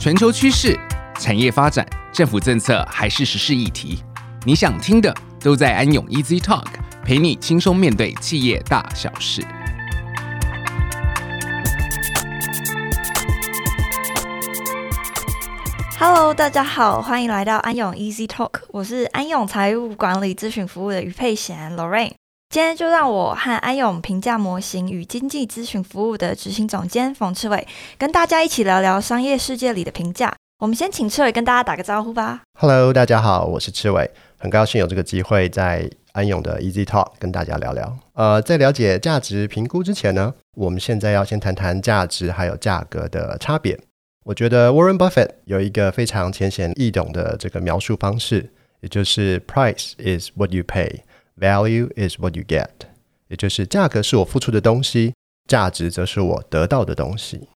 全球趋势、产业发展、政府政策还是时事议题，你想听的都在安永 Easy Talk，陪你轻松面对企业大小事。Hello，大家好，欢迎来到安永 Easy Talk，我是安永财务管理咨询服务的余佩贤 Lorraine。今天就让我和安永评价模型与经济咨询服务的执行总监冯赤伟，跟大家一起聊聊商业世界里的评价。我们先请赤伟跟大家打个招呼吧。Hello，大家好，我是赤伟，很高兴有这个机会在安永的 Easy Talk 跟大家聊聊。呃，在了解价值评估之前呢，我们现在要先谈谈价值还有价格的差别。我觉得 Warren Buffett 有一个非常浅显易懂的这个描述方式，也就是 Price is what you pay。Value is what you get，也就是价格是我付出的东西，价值则是我得到的东西。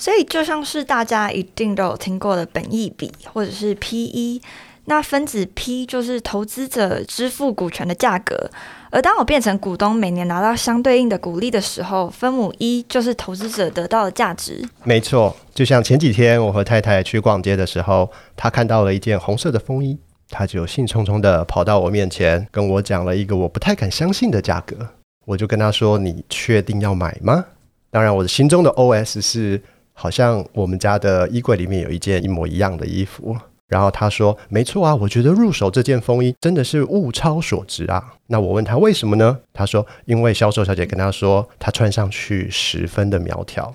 所以就像是大家一定都有听过的本益比或者是 PE，那分子 P 就是投资者支付股权的价格，而当我变成股东，每年拿到相对应的股利的时候，分母 E 就是投资者得到的价值。没错，就像前几天我和太太去逛街的时候，她看到了一件红色的风衣。他就兴冲冲地跑到我面前，跟我讲了一个我不太敢相信的价格。我就跟他说：“你确定要买吗？”当然，我的心中的 OS 是，好像我们家的衣柜里面有一件一模一样的衣服。然后他说：“没错啊，我觉得入手这件风衣真的是物超所值啊。”那我问他为什么呢？他说：“因为销售小姐跟他说，他穿上去十分的苗条。”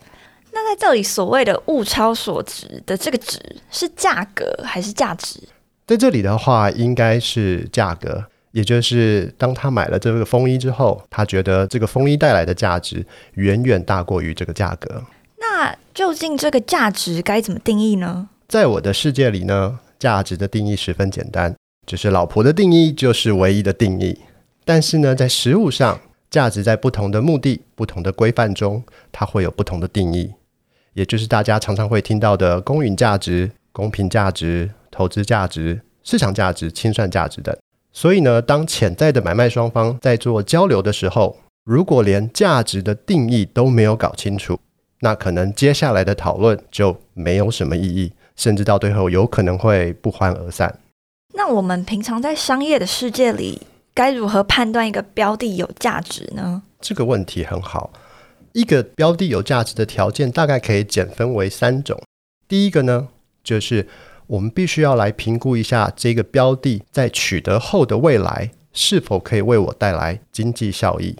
那在这里所谓的物超所值的这个值是价格还是价值？在这里的话，应该是价格，也就是当他买了这个风衣之后，他觉得这个风衣带来的价值远远大过于这个价格。那究竟这个价值该怎么定义呢？在我的世界里呢，价值的定义十分简单，就是老婆的定义就是唯一的定义。但是呢，在实物上，价值在不同的目的、不同的规范中，它会有不同的定义，也就是大家常常会听到的公允价值、公平价值。投资价值、市场价值、清算价值等。所以呢，当潜在的买卖双方在做交流的时候，如果连价值的定义都没有搞清楚，那可能接下来的讨论就没有什么意义，甚至到最后有可能会不欢而散。那我们平常在商业的世界里，该如何判断一个标的有价值呢？这个问题很好。一个标的有价值的条件大概可以简分为三种。第一个呢，就是。我们必须要来评估一下这个标的在取得后的未来是否可以为我带来经济效益。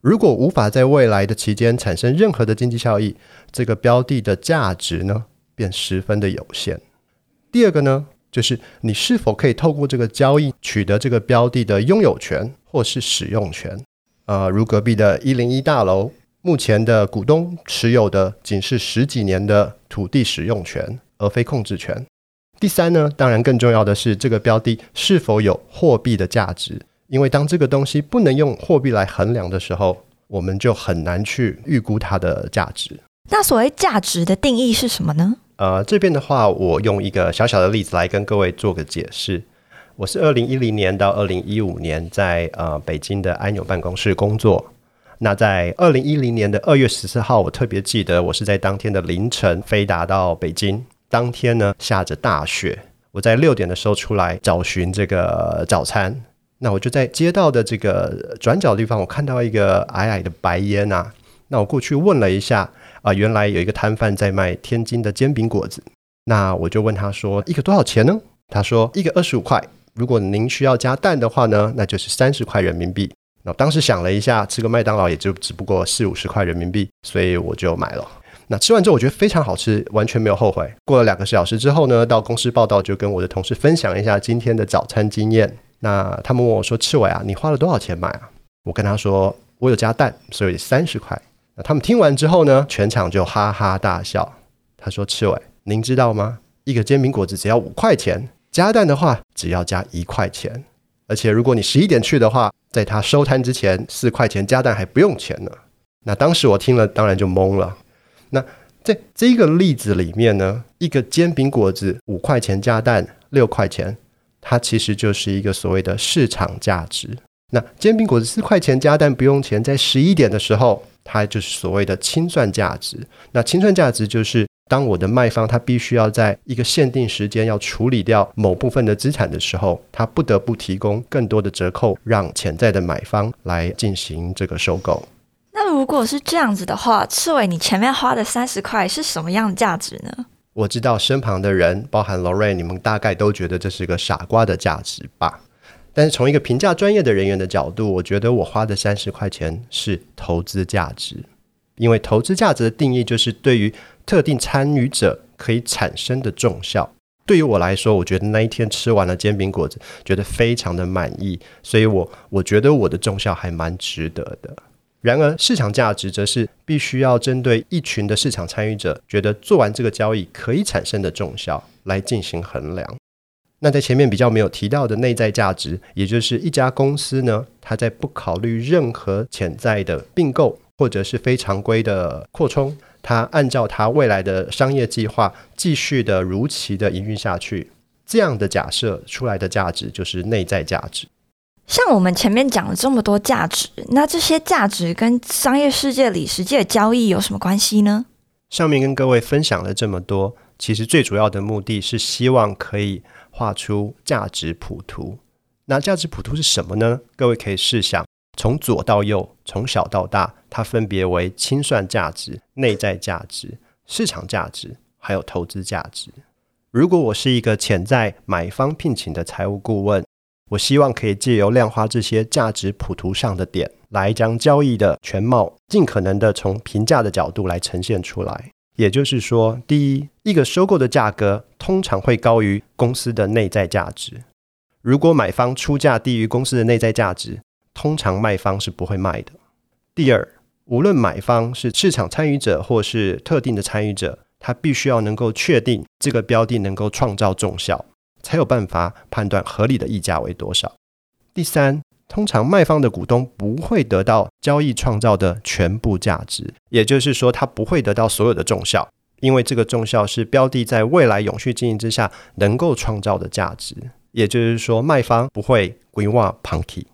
如果无法在未来的期间产生任何的经济效益，这个标的的价值呢，便十分的有限。第二个呢，就是你是否可以透过这个交易取得这个标的的拥有权或是使用权。呃，如隔壁的一零一大楼，目前的股东持有的仅是十几年的土地使用权，而非控制权。第三呢，当然更重要的是这个标的是否有货币的价值，因为当这个东西不能用货币来衡量的时候，我们就很难去预估它的价值。那所谓价值的定义是什么呢？呃，这边的话，我用一个小小的例子来跟各位做个解释。我是二零一零年到二零一五年在呃北京的安永办公室工作。那在二零一零年的二月十四号，我特别记得我是在当天的凌晨飞达到北京。当天呢，下着大雪，我在六点的时候出来找寻这个早餐。那我就在街道的这个转角地方，我看到一个矮矮的白烟啊。那我过去问了一下啊、原来有一个摊贩在卖天津的煎饼果子。那我就问他说，一个多少钱呢？他说一个二十五块。如果您需要加蛋的话呢，那就是三十块人民币。那我当时想了一下，吃个麦当劳也就只不过四五十块人民币，所以我就买了。那吃完之后，我觉得非常好吃，完全没有后悔。过了两个小时之后呢，到公司报道，就跟我的同事分享一下今天的早餐经验。那他们问我说：“赤伟啊，你花了多少钱买啊？”我跟他说：“我有加蛋，所以三十块。”那他们听完之后呢，全场就哈哈大笑。他说：“赤伟，您知道吗？一个煎饼果子只要五块钱，加蛋的话只要加一块钱。而且如果你十一点去的话，在他收摊之前，四块钱加蛋还不用钱呢。”那当时我听了，当然就懵了。那在这个例子里面呢，一个煎饼果子五块钱加蛋六块钱，它其实就是一个所谓的市场价值。那煎饼果子四块钱加蛋不用钱，在十一点的时候，它就是所谓的清算价值。那清算价值就是当我的卖方他必须要在一个限定时间要处理掉某部分的资产的时候，他不得不提供更多的折扣，让潜在的买方来进行这个收购。那如果是这样子的话，赤伟，你前面花的三十块是什么样的价值呢？我知道身旁的人，包含 Lorraine，你们大概都觉得这是个傻瓜的价值吧？但是从一个评价专业的人员的角度，我觉得我花的三十块钱是投资价值，因为投资价值的定义就是对于特定参与者可以产生的重效。对于我来说，我觉得那一天吃完了煎饼果子，觉得非常的满意，所以我我觉得我的重效还蛮值得的。然而，市场价值则是必须要针对一群的市场参与者觉得做完这个交易可以产生的重效来进行衡量。那在前面比较没有提到的内在价值，也就是一家公司呢，它在不考虑任何潜在的并购或者是非常规的扩充，它按照它未来的商业计划继续的如期的营运下去，这样的假设出来的价值就是内在价值。像我们前面讲了这么多价值，那这些价值跟商业世界里实际的交易有什么关系呢？上面跟各位分享了这么多，其实最主要的目的是希望可以。画出价值谱图。那价值谱图是什么呢？各位可以试想，从左到右，从小到大，它分别为清算价值、内在价值、市场价值，还有投资价值。如果我是一个潜在买方聘请的财务顾问，我希望可以借由量化这些价值谱图上的点，来将交易的全貌尽可能的从评价的角度来呈现出来。也就是说，第一，一个收购的价格通常会高于公司的内在价值。如果买方出价低于公司的内在价值，通常卖方是不会卖的。第二，无论买方是市场参与者或是特定的参与者，他必须要能够确定这个标的能够创造重效，才有办法判断合理的溢价为多少。第三。通常卖方的股东不会得到交易创造的全部价值，也就是说，他不会得到所有的重效，因为这个重效是标的在未来永续经营之下能够创造的价值。也就是说，卖方不会规划 punky。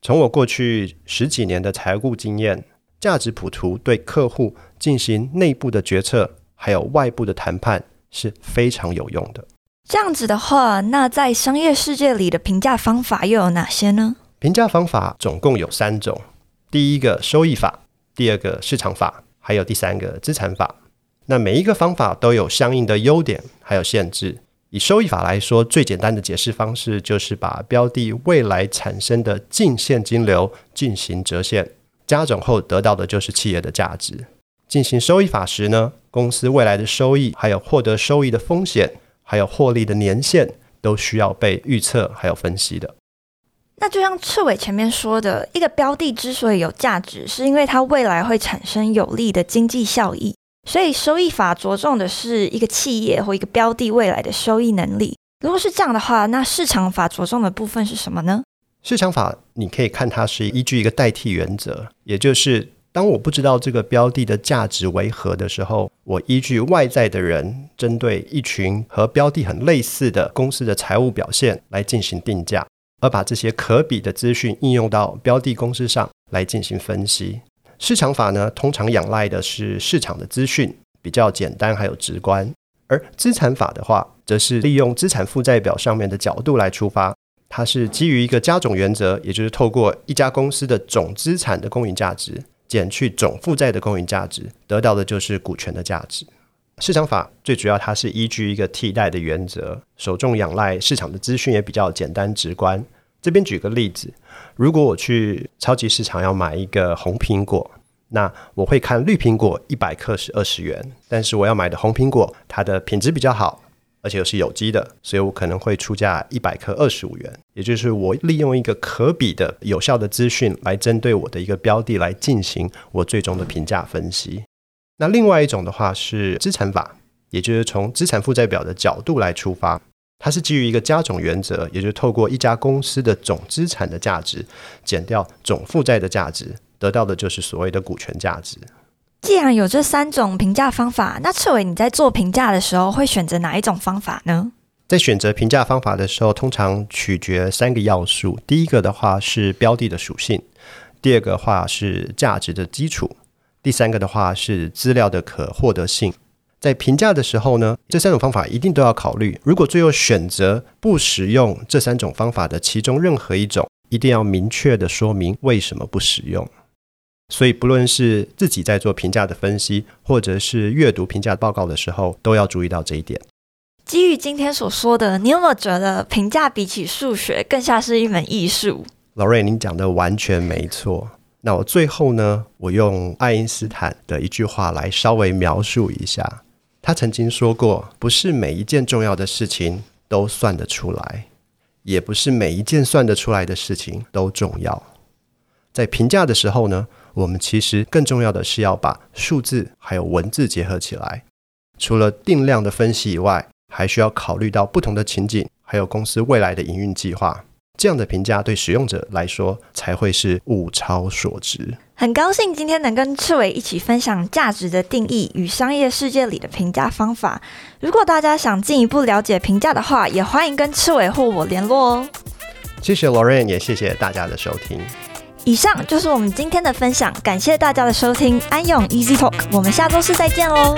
从我过去十几年的财务经验，价值谱图对客户进行内部的决策，还有外部的谈判是非常有用的。这样子的话，那在商业世界里的评价方法又有哪些呢？评价方法总共有三种：第一个收益法，第二个市场法，还有第三个资产法。那每一个方法都有相应的优点，还有限制。以收益法来说，最简单的解释方式就是把标的未来产生的净现金流进行折现，加总后得到的就是企业的价值。进行收益法时呢，公司未来的收益，还有获得收益的风险，还有获利的年限，都需要被预测还有分析的。那就像赤伟前面说的，一个标的之所以有价值，是因为它未来会产生有利的经济效益。所以收益法着重的是一个企业或一个标的未来的收益能力。如果是这样的话，那市场法着重的部分是什么呢？市场法你可以看它是依据一个代替原则，也就是当我不知道这个标的的价值为何的时候，我依据外在的人，针对一群和标的很类似的公司的财务表现来进行定价。而把这些可比的资讯应用到标的公司上来进行分析。市场法呢，通常仰赖的是市场的资讯，比较简单还有直观。而资产法的话，则是利用资产负债表上面的角度来出发，它是基于一个加总原则，也就是透过一家公司的总资产的公允价值减去总负债的公允价值，得到的就是股权的价值。市场法最主要，它是依据一个替代的原则，首重仰赖市场的资讯也比较简单直观。这边举个例子，如果我去超级市场要买一个红苹果，那我会看绿苹果一百克是二十元，但是我要买的红苹果，它的品质比较好，而且又是有机的，所以我可能会出价一百克二十五元。也就是我利用一个可比的有效的资讯，来针对我的一个标的来进行我最终的评价分析。那另外一种的话是资产法，也就是从资产负债表的角度来出发，它是基于一个加总原则，也就是透过一家公司的总资产的价值减掉总负债的价值，得到的就是所谓的股权价值。既然有这三种评价方法，那赤伟你在做评价的时候会选择哪一种方法呢？在选择评价方法的时候，通常取决三个要素，第一个的话是标的的属性，第二个话是价值的基础。第三个的话是资料的可获得性，在评价的时候呢，这三种方法一定都要考虑。如果最后选择不使用这三种方法的其中任何一种，一定要明确地说明为什么不使用。所以，不论是自己在做评价的分析，或者是阅读评价报告的时候，都要注意到这一点。基于今天所说的，你有没有觉得评价比起数学更像是一门艺术？老瑞，您讲的完全没错。那我最后呢，我用爱因斯坦的一句话来稍微描述一下。他曾经说过：“不是每一件重要的事情都算得出来，也不是每一件算得出来的事情都重要。在评价的时候呢，我们其实更重要的是要把数字还有文字结合起来。除了定量的分析以外，还需要考虑到不同的情景，还有公司未来的营运计划。这样的评价对使用者来说才会是物超所值。”很高兴今天能跟赤伟一起分享价值的定义与商业世界里的评价方法。如果大家想进一步了解评价的话，也欢迎跟赤伟或我联络哦。谢谢 Lorraine，也谢谢大家的收听。以上就是我们今天的分享，感谢大家的收听。安永 Easy Talk，我们下周四再见喽。